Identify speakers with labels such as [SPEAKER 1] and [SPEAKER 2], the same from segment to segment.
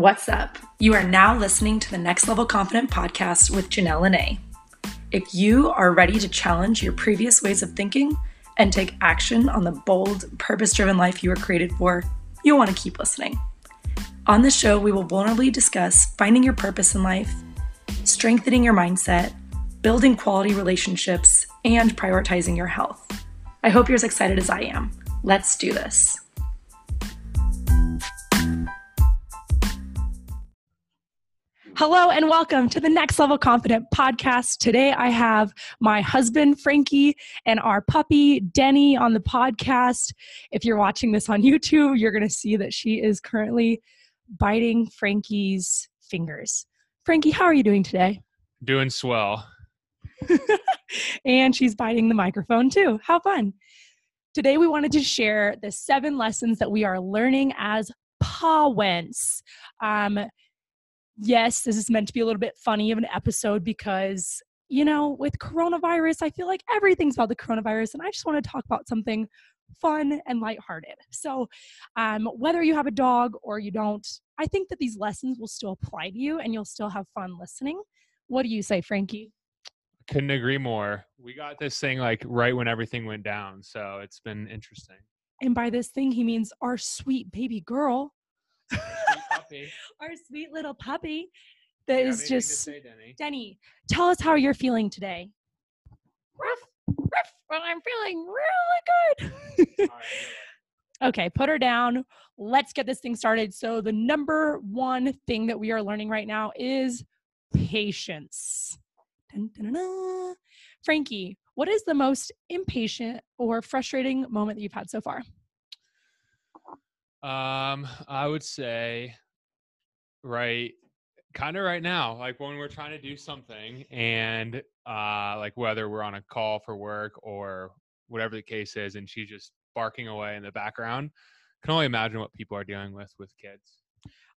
[SPEAKER 1] What's up? You are now listening to the Next Level Confident podcast with Janelle Lene. If you are ready to challenge your previous ways of thinking and take action on the bold, purpose driven life you were created for, you'll want to keep listening. On the show, we will vulnerably discuss finding your purpose in life, strengthening your mindset, building quality relationships, and prioritizing your health. I hope you're as excited as I am. Let's do this. Hello and welcome to the Next Level Confident podcast. Today I have my husband, Frankie, and our puppy, Deni, on the podcast. If you're watching this on YouTube, you're going to see that she is currently biting Frankie's fingers. Frankie, how are you doing today?
[SPEAKER 2] Doing swell.
[SPEAKER 1] and she's biting the microphone too. How fun. Today we wanted to share the seven lessons that we are learning as pawents. Um, yes, this is meant to be a little bit funny of an episode because, you know, with coronavirus, I feel like everything's about the coronavirus. And I just want to talk about something fun and lighthearted. So, um, whether you have a dog or you don't, I think that these lessons will still apply to you and you'll still have fun listening. What do you say, Frankie?
[SPEAKER 2] Couldn't agree more. We got this thing like right when everything went down. So it's been interesting.
[SPEAKER 1] And by this thing, he means our sweet baby girl puppy. Our sweet little puppy that is just say, Deni? Deni. Tell us how you're feeling today. Ruff, ruff. Well, I'm feeling really good. okay, put her down. Let's get this thing started. So, the number one thing that we are learning right now is patience. Dun, dun, dun, Frankie, what is the most impatient or frustrating moment that you've had so far?
[SPEAKER 2] Um, I would say right kind of right now like when we're trying to do something and uh like whether we're on a call for work or whatever the case is and she's just barking away in the background can only imagine what people are dealing with with kids.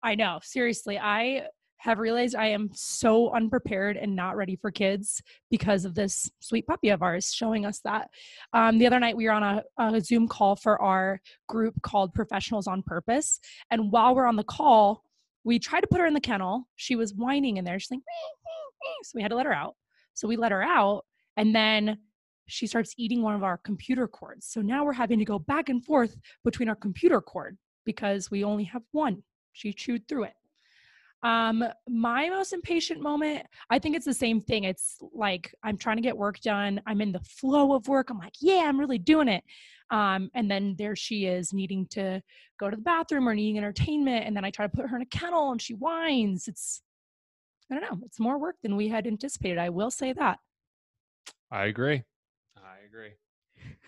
[SPEAKER 1] I know seriously i have realized i am so unprepared and not ready for kids because of this sweet puppy of ours showing us that. Um, the other night we were on a, a zoom call for our group called professionals on purpose and while we're on the call we tried to put her in the kennel. She was whining in there. She's like, so we had to let her out. So we let her out, and then she starts eating one of our computer cords. So now we're having to go back and forth between our computer cord because we only have one. She chewed through it. Um, my most impatient moment, I think it's the same thing. It's like I'm trying to get work done. I'm in the flow of work. I'm like, yeah, I'm really doing it. Um, and then there she is needing to go to the bathroom or needing entertainment. And then I try to put her in a kennel and she whines. It's, I don't know, it's more work than we had anticipated. I will say that.
[SPEAKER 2] I agree. I agree.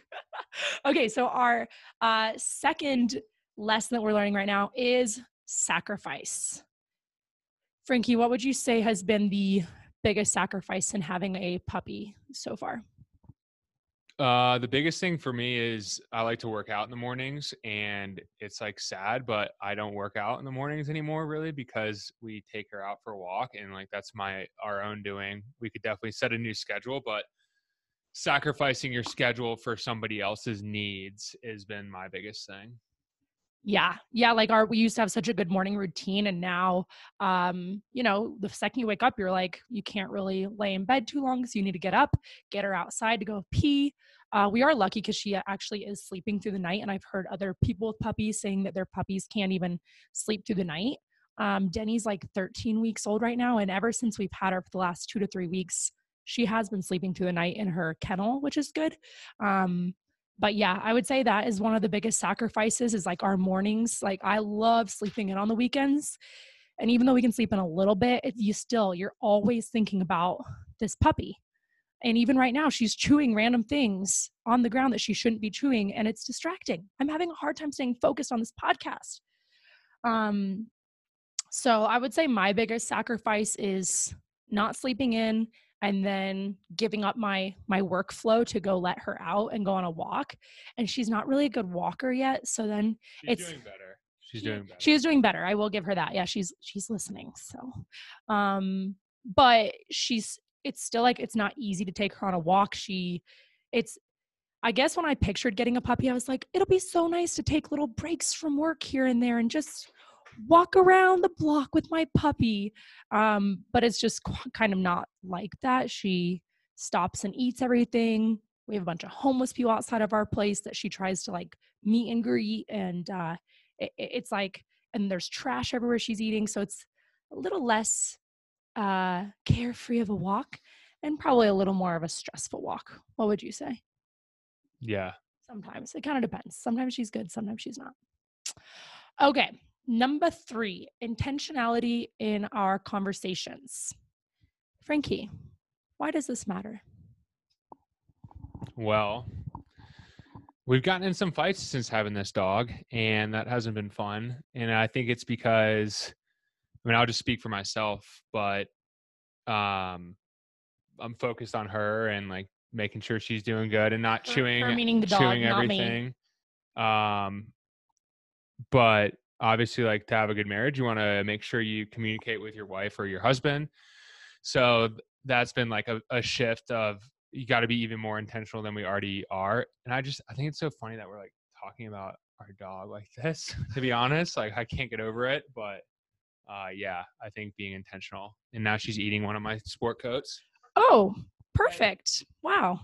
[SPEAKER 1] okay, so our uh, second lesson that we're learning right now is sacrifice. Frankie, what would you say has been the biggest sacrifice in having a puppy so far?
[SPEAKER 2] Uh, the biggest thing for me is I like to work out in the mornings, and it's like sad, but I don't work out in the mornings anymore, really, because we take her out for a walk, and like that's my our own doing. We could definitely set a new schedule, but sacrificing your schedule for somebody else's needs has been my biggest thing
[SPEAKER 1] yeah yeah like our we used to have such a good morning routine and now um you know the second you wake up you're like you can't really lay in bed too long so you need to get up get her outside to go pee. Uh, we are lucky because she actually is sleeping through the night and i've heard other people with puppies saying that their puppies can't even sleep through the night. Um, deni's like 13 weeks old right now and ever since we've had her for the last two to three weeks she has been sleeping through the night in her kennel which is good. Um, but yeah i would say that is one of the biggest sacrifices is like our mornings. Like i love sleeping in on the weekends and even though we can sleep in a little bit it, you still you're always thinking about this puppy. And even right now she's chewing random things on the ground that she shouldn't be chewing and it's distracting. I'm having a hard time staying focused on this podcast. Um so i would say my biggest sacrifice is not sleeping in and then giving up my my workflow to go let her out and go on a walk and she's not really a good walker yet so then
[SPEAKER 2] she's
[SPEAKER 1] it's
[SPEAKER 2] doing better. She's doing better.
[SPEAKER 1] she's doing better i will give her that yeah she's she's listening so um but she's it's still like it's not easy to take her on a walk she it's I guess when I pictured getting a puppy, I was like, it'll be so nice to take little breaks from work here and there and just walk around the block with my puppy. Um, but it's just kind of not like that. She stops and eats everything. We have a bunch of homeless people outside of our place that she tries to like meet and greet. And uh, it, it's like, and there's trash everywhere she's eating. So it's a little less uh, carefree of a walk and probably a little more of a stressful walk. What would you say?
[SPEAKER 2] Yeah.
[SPEAKER 1] Sometimes it kind of depends. Sometimes she's good, sometimes she's not. Okay. Number three, intentionality in our conversations. Frankie, why does this matter?
[SPEAKER 2] Well, we've gotten in some fights since having this dog, and that hasn't been fun. And I think it's because, I mean, I'll just speak for myself, but um, I'm focused on her and like making sure she's doing good and not
[SPEAKER 1] Her-
[SPEAKER 2] chewing
[SPEAKER 1] her meaning the dog,
[SPEAKER 2] chewing everything. Um, but obviously, like to have a good marriage, you want to make sure you communicate with your wife or your husband. So that's been like a, a shift of you got to be even more intentional than we already are. And I just I think it's so funny that we're like talking about our dog like this. To be honest, like I can't get over it, but uh, yeah, I think being intentional. And now she's eating one of my sport coats.
[SPEAKER 1] Oh, perfect. Wow.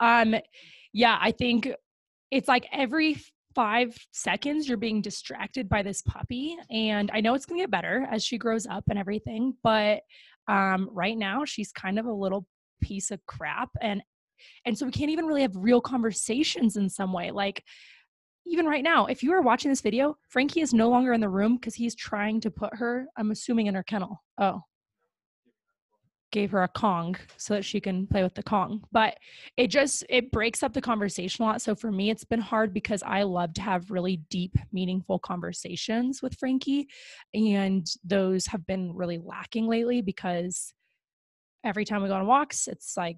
[SPEAKER 1] Um, yeah, I think it's like every five seconds you're being distracted by this puppy. And I know it's gonna get better as she grows up and everything, but um right now she's kind of a little piece of crap and and so we can't even really have real conversations in some way. Like even right now, if you are watching this video, Frankie is no longer in the room because he's trying to put her, I'm assuming, in her kennel. Oh, gave her a Kong so that she can play with the Kong. But it just it breaks up the conversation a lot. So for me, it's been hard because I love to have really deep, meaningful conversations with Frankie. And those have been really lacking lately because every time we go on walks, it's like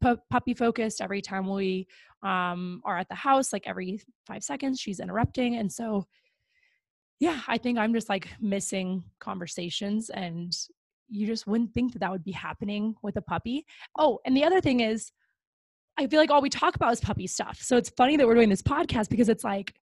[SPEAKER 1] pu- puppy focused. Every time we um, are at the house, like every five seconds, she's interrupting. And so yeah, I think I'm just like missing conversations and you just wouldn't think that that would be happening with a puppy. Oh, and the other thing is, I feel like all we talk about is puppy stuff. So it's funny that we're doing this podcast because it's like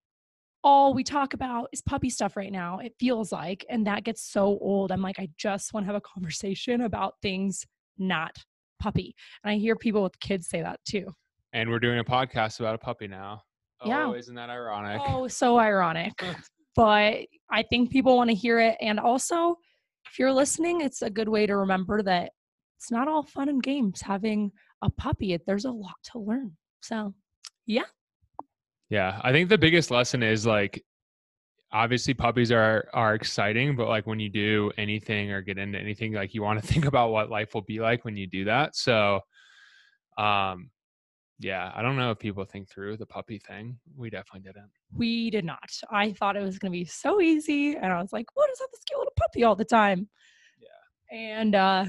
[SPEAKER 1] all we talk about is puppy stuff right now. It feels like, and that gets so old. I'm like, I just want to have a conversation about things not puppy. And I hear people with kids say that too.
[SPEAKER 2] And we're doing a podcast about a puppy now.
[SPEAKER 1] Yeah.
[SPEAKER 2] Oh, isn't that ironic?
[SPEAKER 1] Oh, so ironic. but I think people want to hear it. And also, if you're listening, it's a good way to remember that it's not all fun and games having a puppy. There's a lot to learn. So, yeah.
[SPEAKER 2] Yeah, I think the biggest lesson is like obviously puppies are are exciting, but like when you do anything or get into anything, like you want to think about what life will be like when you do that. So um yeah, I don't know if people think through the puppy thing. We definitely didn't.
[SPEAKER 1] We did not. I thought it was going to be so easy. And I was like, what is up this cute little puppy all the time?
[SPEAKER 2] Yeah.
[SPEAKER 1] And uh,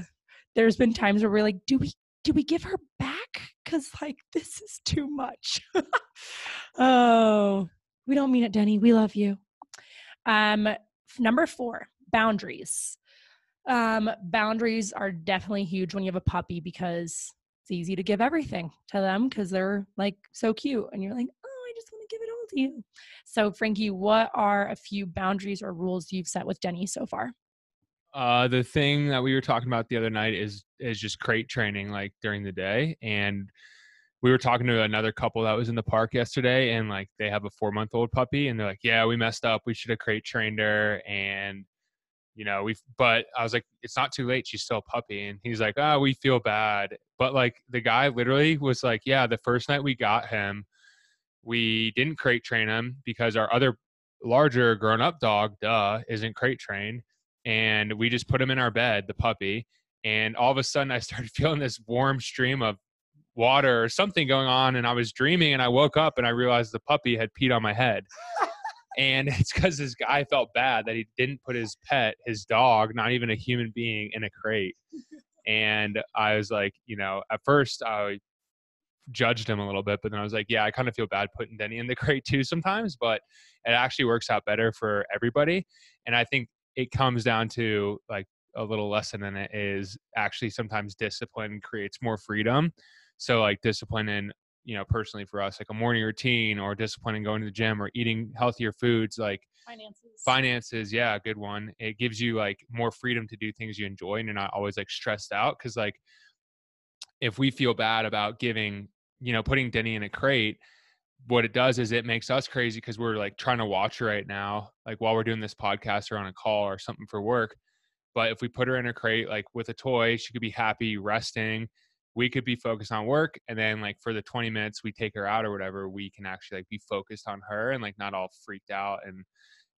[SPEAKER 1] there's been times where we're like, do we do we give her back? Because like this is too much. oh, we don't mean it, Deni. We love you. Um, number four, boundaries. Um, boundaries are definitely huge when you have a puppy because it's easy to give everything to them because they're like so cute, and you're like, oh, I just want to give it all to you. So, Frankie, what are a few boundaries or rules you've set with Deni so far?
[SPEAKER 2] Uh, the thing that we were talking about the other night is is just crate training, like during the day. And we were talking to another couple that was in the park yesterday, and like they have a four month old puppy, and they're like, "Yeah, we messed up. We should have crate trained her." And you know, we've But I was like, "It's not too late. She's still a puppy." And he's like, "Oh, we feel bad." But like the guy literally was like, "Yeah, the first night we got him, we didn't crate train him because our other larger grown up dog, duh, isn't crate trained." and we just put him in our bed, the puppy. And all of a sudden, I started feeling this warm stream of water or something going on. And I was dreaming, and I woke up and I realized the puppy had peed on my head. And it's because this guy felt bad that he didn't put his pet, his dog, not even a human being, in a crate. And I was like, you know, at first I judged him a little bit, but then I was like, yeah, I kind of feel bad putting Deni in the crate too sometimes, but it actually works out better for everybody. And I think it comes down to like a little lesson in it is actually sometimes discipline creates more freedom. So like discipline in you know personally for us like a morning routine or discipline in going to the gym or eating healthier foods like
[SPEAKER 1] finances.
[SPEAKER 2] finances yeah good one. It gives you like more freedom to do things you enjoy and you're not always like stressed out because like if we feel bad about giving you know putting deni in a crate what it does is it makes us crazy because we're like trying to watch her right now like while we're doing this podcast or on a call or something for work. But if we put her in a crate like with a toy she could be happy resting we could be focused on work and then like for the 20 minutes we take her out or whatever we can actually like be focused on her and like not all freaked out and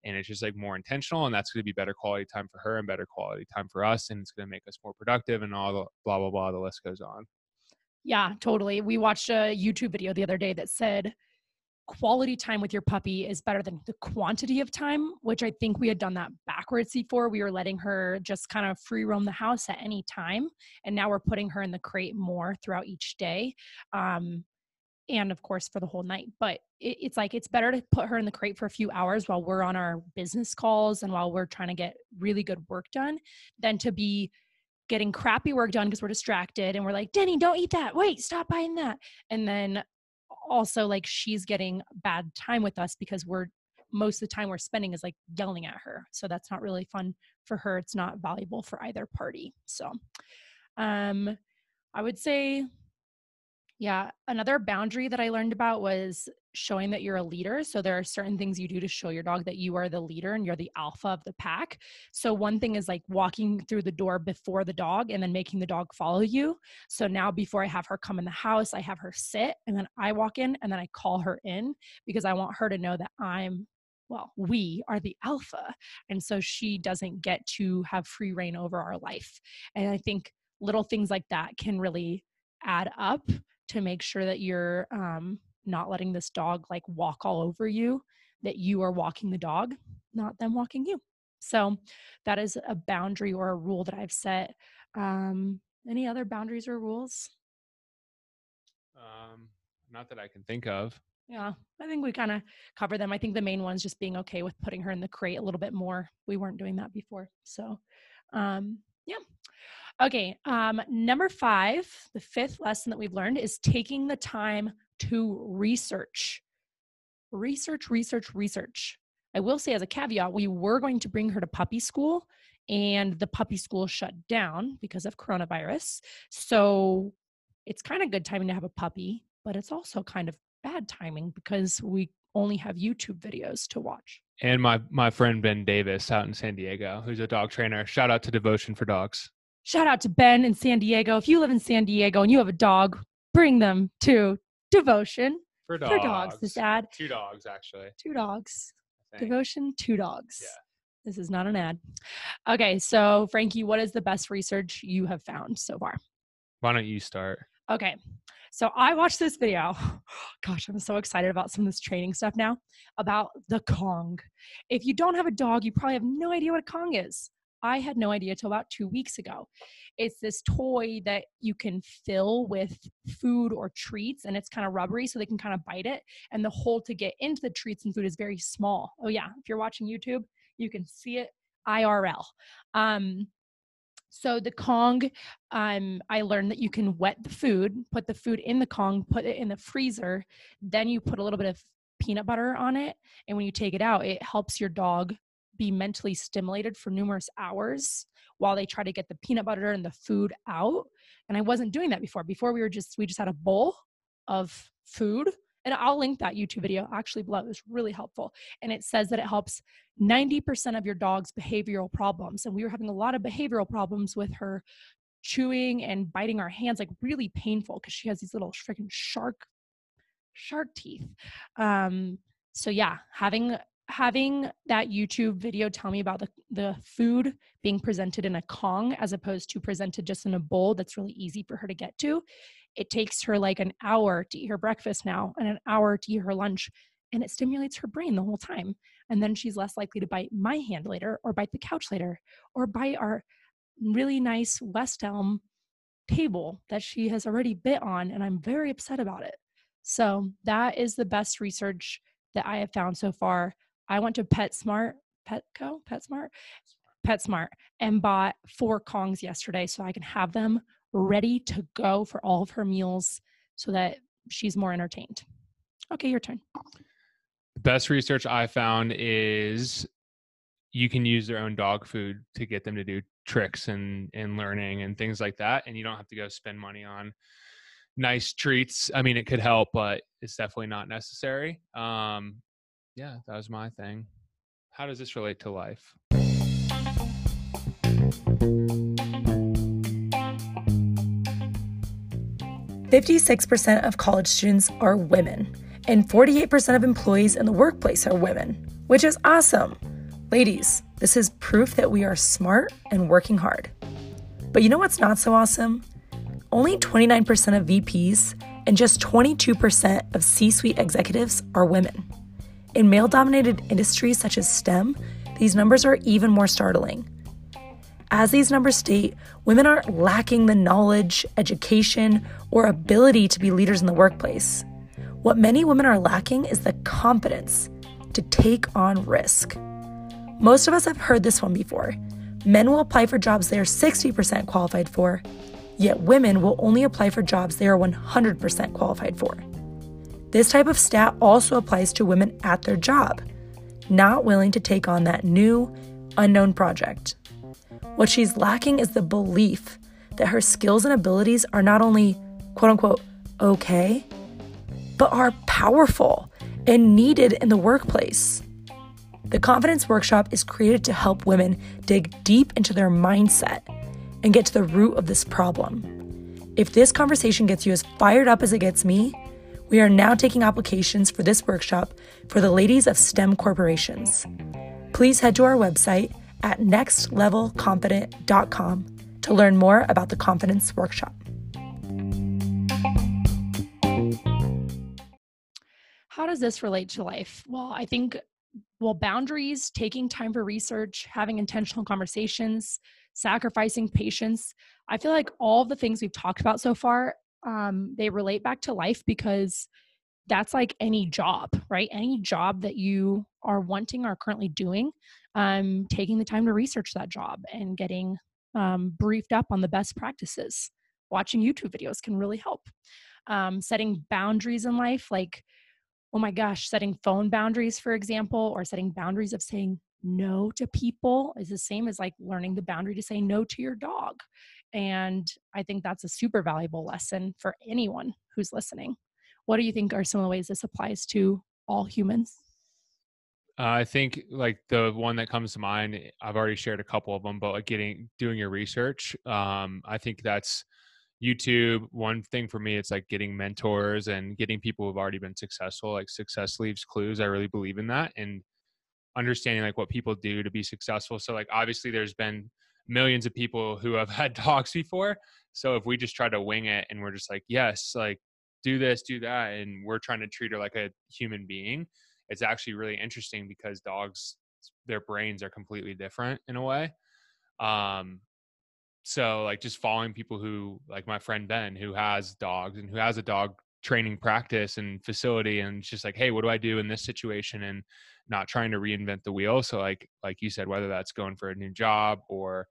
[SPEAKER 2] and it's just like more intentional and that's going to be better quality time for her and better quality time for us and it's going to make us more productive and all the blah blah blah the list goes on.
[SPEAKER 1] Yeah totally we watched a youtube video the other day that said quality time with your puppy is better than the quantity of time, which I think we had done that backwards before. We were letting her just kind of free roam the house at any time. And now we're putting her in the crate more throughout each day. Um, and of course for the whole night. But it, it's like it's better to put her in the crate for a few hours while we're on our business calls and while we're trying to get really good work done than to be getting crappy work done because we're distracted and we're like, Deni, don't eat that. Wait, stop buying that. And then also like she's getting bad time with us because we're most of the time we're spending is like yelling at her so that's not really fun for her it's not valuable for either party so um i would say yeah another boundary that i learned about was showing that you're a leader. So there are certain things you do to show your dog that you are the leader and you're the alpha of the pack. So one thing is like walking through the door before the dog and then making the dog follow you. So now before I have her come in the house, I have her sit and then I walk in and then I call her in because I want her to know that I'm well, we are the alpha. And so she doesn't get to have free reign over our life. And I think little things like that can really add up to make sure that you're um, not letting this dog like walk all over you, that you are walking the dog, not them walking you. So that is a boundary or a rule that I've set. Um, any other boundaries or rules?
[SPEAKER 2] Um, not that I can think of.
[SPEAKER 1] Yeah, I think we kind of cover them. I think the main one's just being okay with putting her in the crate a little bit more. We weren't doing that before. So, um, yeah. Okay, um, number five, the fifth lesson that we've learned is taking the time to research. Research, research, research. I will say, as a caveat, we were going to bring her to puppy school, and the puppy school shut down because of coronavirus. So it's kind of good timing to have a puppy, but it's also kind of bad timing because we only have YouTube videos to watch.
[SPEAKER 2] And my my friend Ben Davis out in San Diego, who's a dog trainer. Shout out to Devotion for Dogs.
[SPEAKER 1] Shout out to Ben in San Diego. If you live in San Diego and you have a dog, bring them to devotion
[SPEAKER 2] for dogs.
[SPEAKER 1] For dogs, this ad.
[SPEAKER 2] Two dogs, actually.
[SPEAKER 1] Two dogs. Devotion, two dogs.
[SPEAKER 2] Yeah.
[SPEAKER 1] This is not an ad. Okay, so Frankie, what is the best research you have found so far?
[SPEAKER 2] Why don't you start?
[SPEAKER 1] Okay, so I watched this video. Gosh, I'm so excited about some of this training stuff now about the Kong. If you don't have a dog, you probably have no idea what a Kong is. I had no idea till about two weeks ago. It's this toy that you can fill with food or treats, and it's kind of rubbery, so they can kind of bite it. And the hole to get into the treats and food is very small. Oh, yeah. If you're watching YouTube, you can see it IRL. Um, so the Kong, um, I learned that you can wet the food, put the food in the Kong, put it in the freezer, then you put a little bit of peanut butter on it, and when you take it out, it helps your dog be mentally stimulated for numerous hours while they try to get the peanut butter and the food out and i wasn't doing that before. Before we were just we just had a bowl of food and i'll link that youtube video. Actually below it was really helpful and it says that it helps 90% of your dog's behavioral problems and we were having a lot of behavioral problems with her chewing and biting our hands like really painful because she has these little freaking shark shark teeth. Um so yeah having having that YouTube video tell me about the, the food being presented in a Kong as opposed to presented just in a bowl that's really easy for her to get to. It takes her like an hour to eat her breakfast now and an hour to eat her lunch, and it stimulates her brain the whole time. And then she's less likely to bite my hand later, or bite the couch later, or bite our really nice West Elm table that she has already bit on. And I'm very upset about it. So, that is the best research that I have found so far I went to PetSmart, Petco, PetSmart, PetSmart, and bought four Kongs yesterday so I can have them ready to go for all of her meals so that she's more entertained. Okay, your turn.
[SPEAKER 2] The best research I found is you can use their own dog food to get them to do tricks and and learning and things like that and you don't have to go spend money on nice treats i mean it could help but it's definitely not necessary um yeah that was my thing how does this relate to life
[SPEAKER 3] 56% of college students are women, and 48% of employees in the workplace are women, which is awesome. Ladies, this is proof that we are smart and working hard. But you know what's not so awesome? Only 29% of VPs and just 22% of C suite executives are women. In male dominated industries such as STEM, these numbers are even more startling. As these numbers state, women aren't lacking the knowledge, education, or ability to be leaders in the workplace. What many women are lacking is the confidence to take on risk. Most of us have heard this one before. Men will apply for jobs they are 60% qualified for, yet women will only apply for jobs they are 100% qualified for. This type of stat also applies to women at their job, not willing to take on that new, unknown project. What she's lacking is the belief that her skills and abilities are not only quote unquote okay, but are powerful and needed in the workplace. The Confidence Workshop is created to help women dig deep into their mindset and get to the root of this problem. If this conversation gets you as fired up as it gets me, we are now taking applications for this workshop for the ladies of STEM corporations. Please head to our website at nextlevelconfident.com to learn more about the Confidence Workshop.
[SPEAKER 1] How does this relate to life? Well, I think well, boundaries, taking time for research, having intentional conversations, sacrificing patience. I feel like all the things we've talked about so far, um, they relate back to life because that's like any job, right? Any job that you are wanting or currently doing, um, taking the time to research that job and getting um, briefed up on the best practices. Watching YouTube videos can really help. Um, setting boundaries in life, like, oh my gosh, setting phone boundaries, for example, or setting boundaries of saying no to people is the same as like learning the boundary to say no to your dog. And I think that's a super valuable lesson for anyone who's listening. What do you think are some of the ways this applies to all humans?
[SPEAKER 2] Uh, I think like the one that comes to mind, eh, I've already shared a couple of them, but like getting doing your research. Um, I think that's YouTube. One thing for me, it's like getting mentors and getting people who've already been successful. Like success leaves clues. I really believe in that and understanding like what people do to be successful. So like obviously there's been millions of people who have had talks before. So if we just try to wing it and we're just like, yes, like do this, do that, and we're trying to treat her like a human being, it's actually really interesting because dogs, their brains are completely different in a way. Um, so like just following people who like my friend Ben who has dogs and who has a dog training practice and facility and just like hey what do I do in this situation and not trying to reinvent the wheel so like like you said whether that's going for a new job or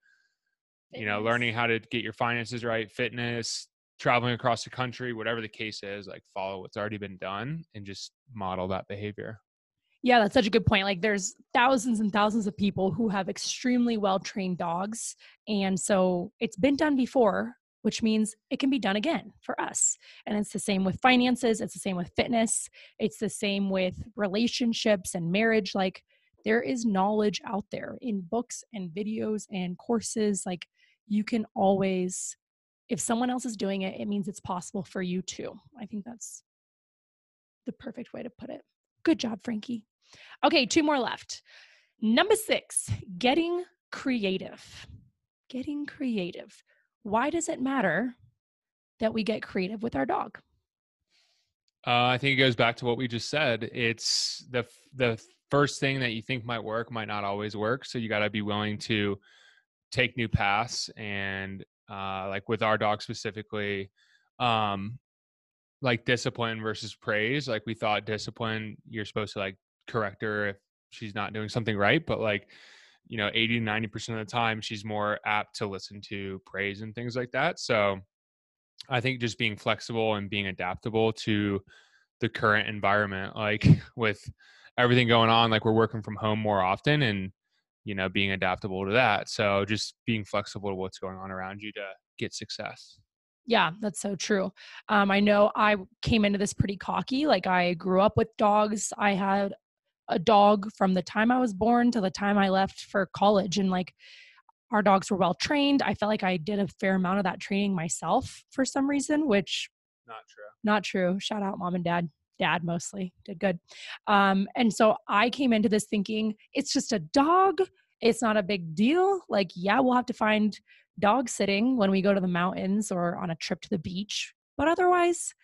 [SPEAKER 2] you know learning how to get your finances right fitness traveling across the country, whatever the case is, like follow what's already been done and just model that behavior.
[SPEAKER 1] Yeah, that's such a good point. Like there's thousands and thousands of people who have extremely well trained dogs. And so it's been done before, which means it can be done again for us. And it's the same with finances, it's the same with fitness, it's the same with relationships and marriage. Like there is knowledge out there in books and videos and courses. Like you can always if someone else is doing it, it means it's possible for you too. I think that's the perfect way to put it. Good job, Frankie. Okay, two more left. Number six, getting creative. Getting creative. Why does it matter that we get creative with our dog?
[SPEAKER 2] Uh, I think it goes back to what we just said. It's the the first thing that you think might work might not always work, so you got to be willing to take new paths and uh, like with our dog specifically, um, like discipline versus praise. Like we thought discipline, you're supposed to like correct her if she's not doing something right, but like you know 80 to 90% of the time she's more apt to listen to praise and things like that so I think just being flexible and being adaptable to the current environment, like with everything going on, like we're working from home more often and, you know, being adaptable to that. So just being flexible to what's going on around you to get success.
[SPEAKER 1] Yeah, that's so true. Um, I know I came into this pretty cocky. Like I grew up with dogs. I had a dog from the time I was born to the time I left for college. And like our dogs were well trained. I felt like I did a fair amount of that training myself for some reason, which
[SPEAKER 2] not true.
[SPEAKER 1] Not true. Shout out mom and dad. Dad mostly did good. Um, and so I came into this thinking it's just a dog. It's not a big deal. Like, yeah, we'll have to find dog sitting when we go to the mountains or on a trip to the beach. But otherwise,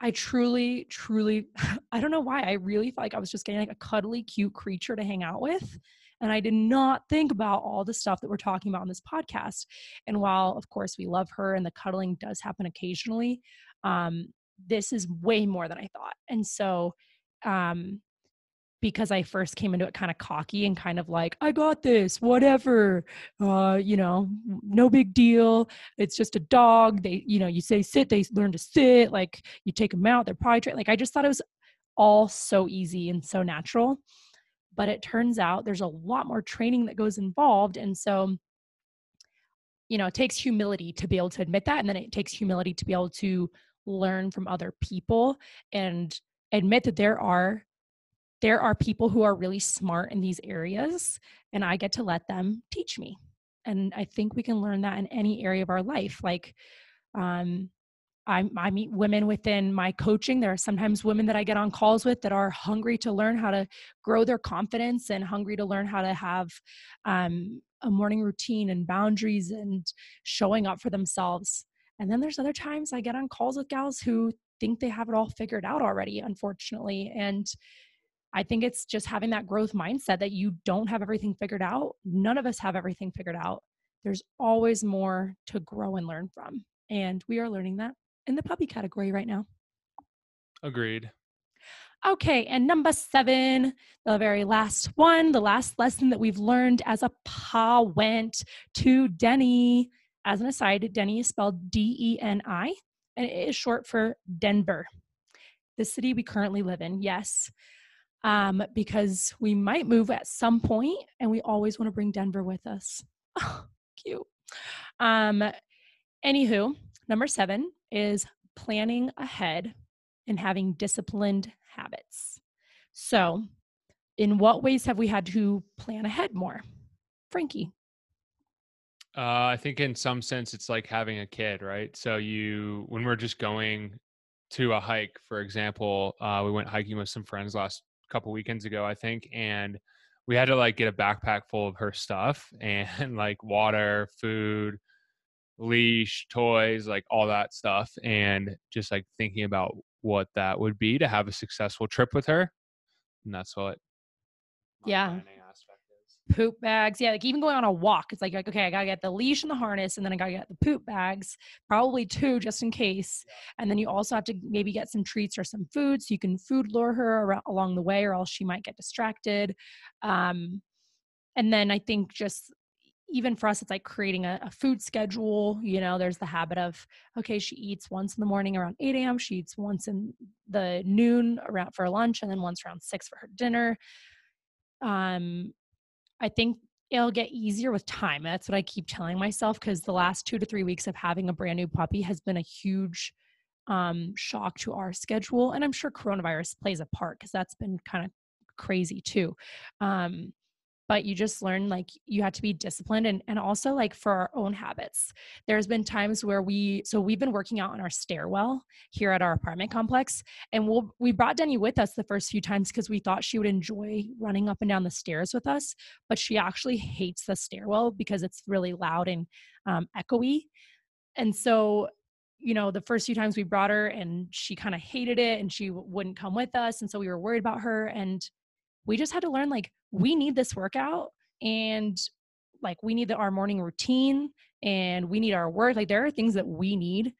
[SPEAKER 1] I truly, truly, I don't know why. I really felt like I was just getting like a cuddly, cute creature to hang out with. And I did not think about all the stuff that we're talking about on this podcast. And while, of course, we love her and the cuddling does happen occasionally, um, this is way more than I thought. And so, um, because I first came into it kind of cocky and kind of like, I got this, whatever, uh, you know, no big deal. It's just a dog. They, you know, you say sit, they learn to sit. Like you take them out, they're probably tra- like I just thought it was all so easy and so natural but it turns out there's a lot more training that goes involved and so you know it takes humility to be able to admit that and then it takes humility to be able to learn from other people and admit that there are there are people who are really smart in these areas and i get to let them teach me and i think we can learn that in any area of our life like um I, I meet women within my coaching. There are sometimes women that I get on calls with that are hungry to learn how to grow their confidence and hungry to learn how to have um, a morning routine and boundaries and showing up for themselves. And then there's other times I get on calls with gals who think they have it all figured out already, unfortunately. And I think it's just having that growth mindset that you don't have everything figured out. None of us have everything figured out. There's always more to grow and learn from. And we are learning that in the puppy category right now.
[SPEAKER 2] Agreed.
[SPEAKER 1] Okay, and number seven, the very last one, the last lesson that we've learned as a pawent to Deni. As an aside, Deni is spelled D E N I, and it is short for Denver, the city we currently live in. Yes, um, because we might move at some point, and we always want to bring Denver with us. Oh, cute. Um, anywho, number seven, is planning ahead and having disciplined habits. So, in what ways have we had to plan ahead more? Frankie.
[SPEAKER 2] Uh, I think in some sense it's like having a kid, right? So you, when we're just going to a hike, for example, uh, we went hiking with some friends last couple weekends ago, I think, and we had to like get a backpack full of her stuff and like water, food, leash, toys, like all that stuff, and just like thinking about what that would be to have a successful trip with her. And that's what.
[SPEAKER 1] Yeah. Poop bags. Yeah. Like even going on a walk, it's like, like, okay, I got to get the leash and the harness, and then I got to get the poop bags, probably two just in case. And then you also have to maybe get some treats or some food so you can food lure her around, along the way, or else she might get distracted. Um, and then I think just even for us, it's like creating a, a, food schedule. You know, there's the habit of, okay, she eats once in the morning around 8 a.m., she eats once in the noon around for lunch, and then once around six for her dinner. Um, I think it'll get easier with time. That's what I keep telling myself because the last two to three weeks of having a brand new puppy has been a huge um, shock to our schedule. And I'm sure coronavirus plays a part because that's been kind of crazy too. Um, but you just learn like you have to be disciplined and, and also like for our own habits. There's been times where we so we've been working out on our stairwell here at our apartment complex and we'll we brought deni with us the first few times because we thought she would enjoy running up and down the stairs with us but she actually hates the stairwell because it's really loud and um, echoey. And so you know the first few times we brought her and she kind of hated it and she w- wouldn't come with us and so we were worried about her and we just had to learn like we need this workout and like we need the, our morning routine and we need our work like there are things that we need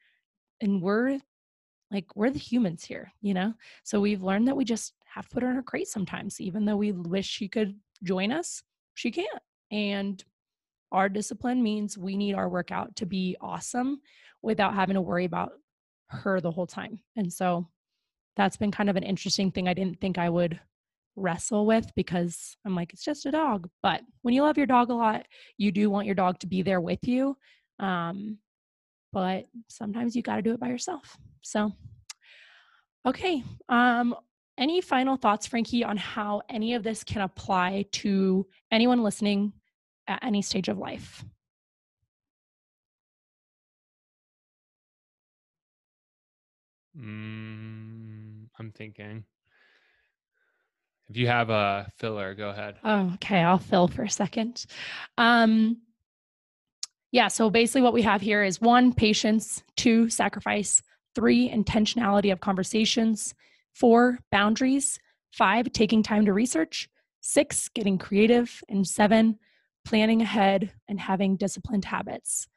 [SPEAKER 1] and we're like we're the humans here you know so we've learned that we just have to put her in her crate sometimes even though we wish she could join us she can't and our discipline means we need our workout to be awesome without having to worry about her the whole time. And so that's been kind of an interesting thing I didn't think I would wrestle with because I'm like, it's just a dog. But when you love your dog a lot, you do want your dog to be there with you. Um, but sometimes you got to do it by yourself. So, okay. Um, any final thoughts, Frankie, on how any of this can apply to anyone listening at any stage of life?
[SPEAKER 2] Mm, I'm thinking. If you have a filler, go ahead.
[SPEAKER 1] Oh, okay. I'll fill for a second. Um, yeah. So basically, what we have here is one, patience, two, sacrifice, three, intentionality of conversations, four, boundaries, five, taking time to research, six, getting creative, and seven, planning ahead and having disciplined habits.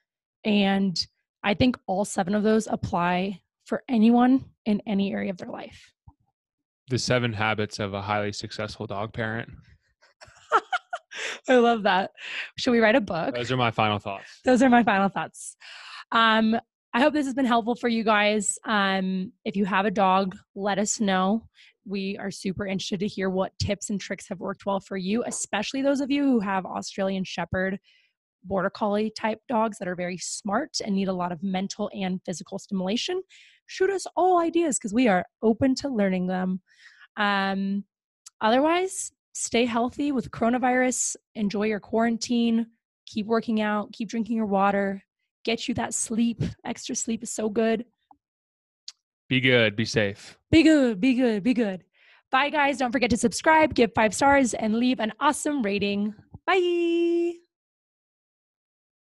[SPEAKER 1] And I think all seven of those apply for anyone in any area of their life.
[SPEAKER 2] The seven habits of a highly successful dog parent.
[SPEAKER 1] I love that. Should we write a book?
[SPEAKER 2] Those are my final thoughts.
[SPEAKER 1] Those are my final thoughts. Um, I hope this has been helpful for you guys. Um, if you have a dog, let us know. We are super interested to hear what tips and tricks have worked well for you, especially those of you who have Australian Shepherd, Border Collie type dogs that are very smart and need a lot of mental and physical stimulation. Shoot us all ideas because we are open to learning them. Um, otherwise, stay healthy with coronavirus, enjoy your quarantine, keep working out, keep drinking your water, get you that sleep. Extra sleep is so good.
[SPEAKER 2] Be good, be safe.
[SPEAKER 1] Be good, be good, be good. Bye, guys. Don't forget to subscribe, give five stars, and leave an awesome rating. Bye.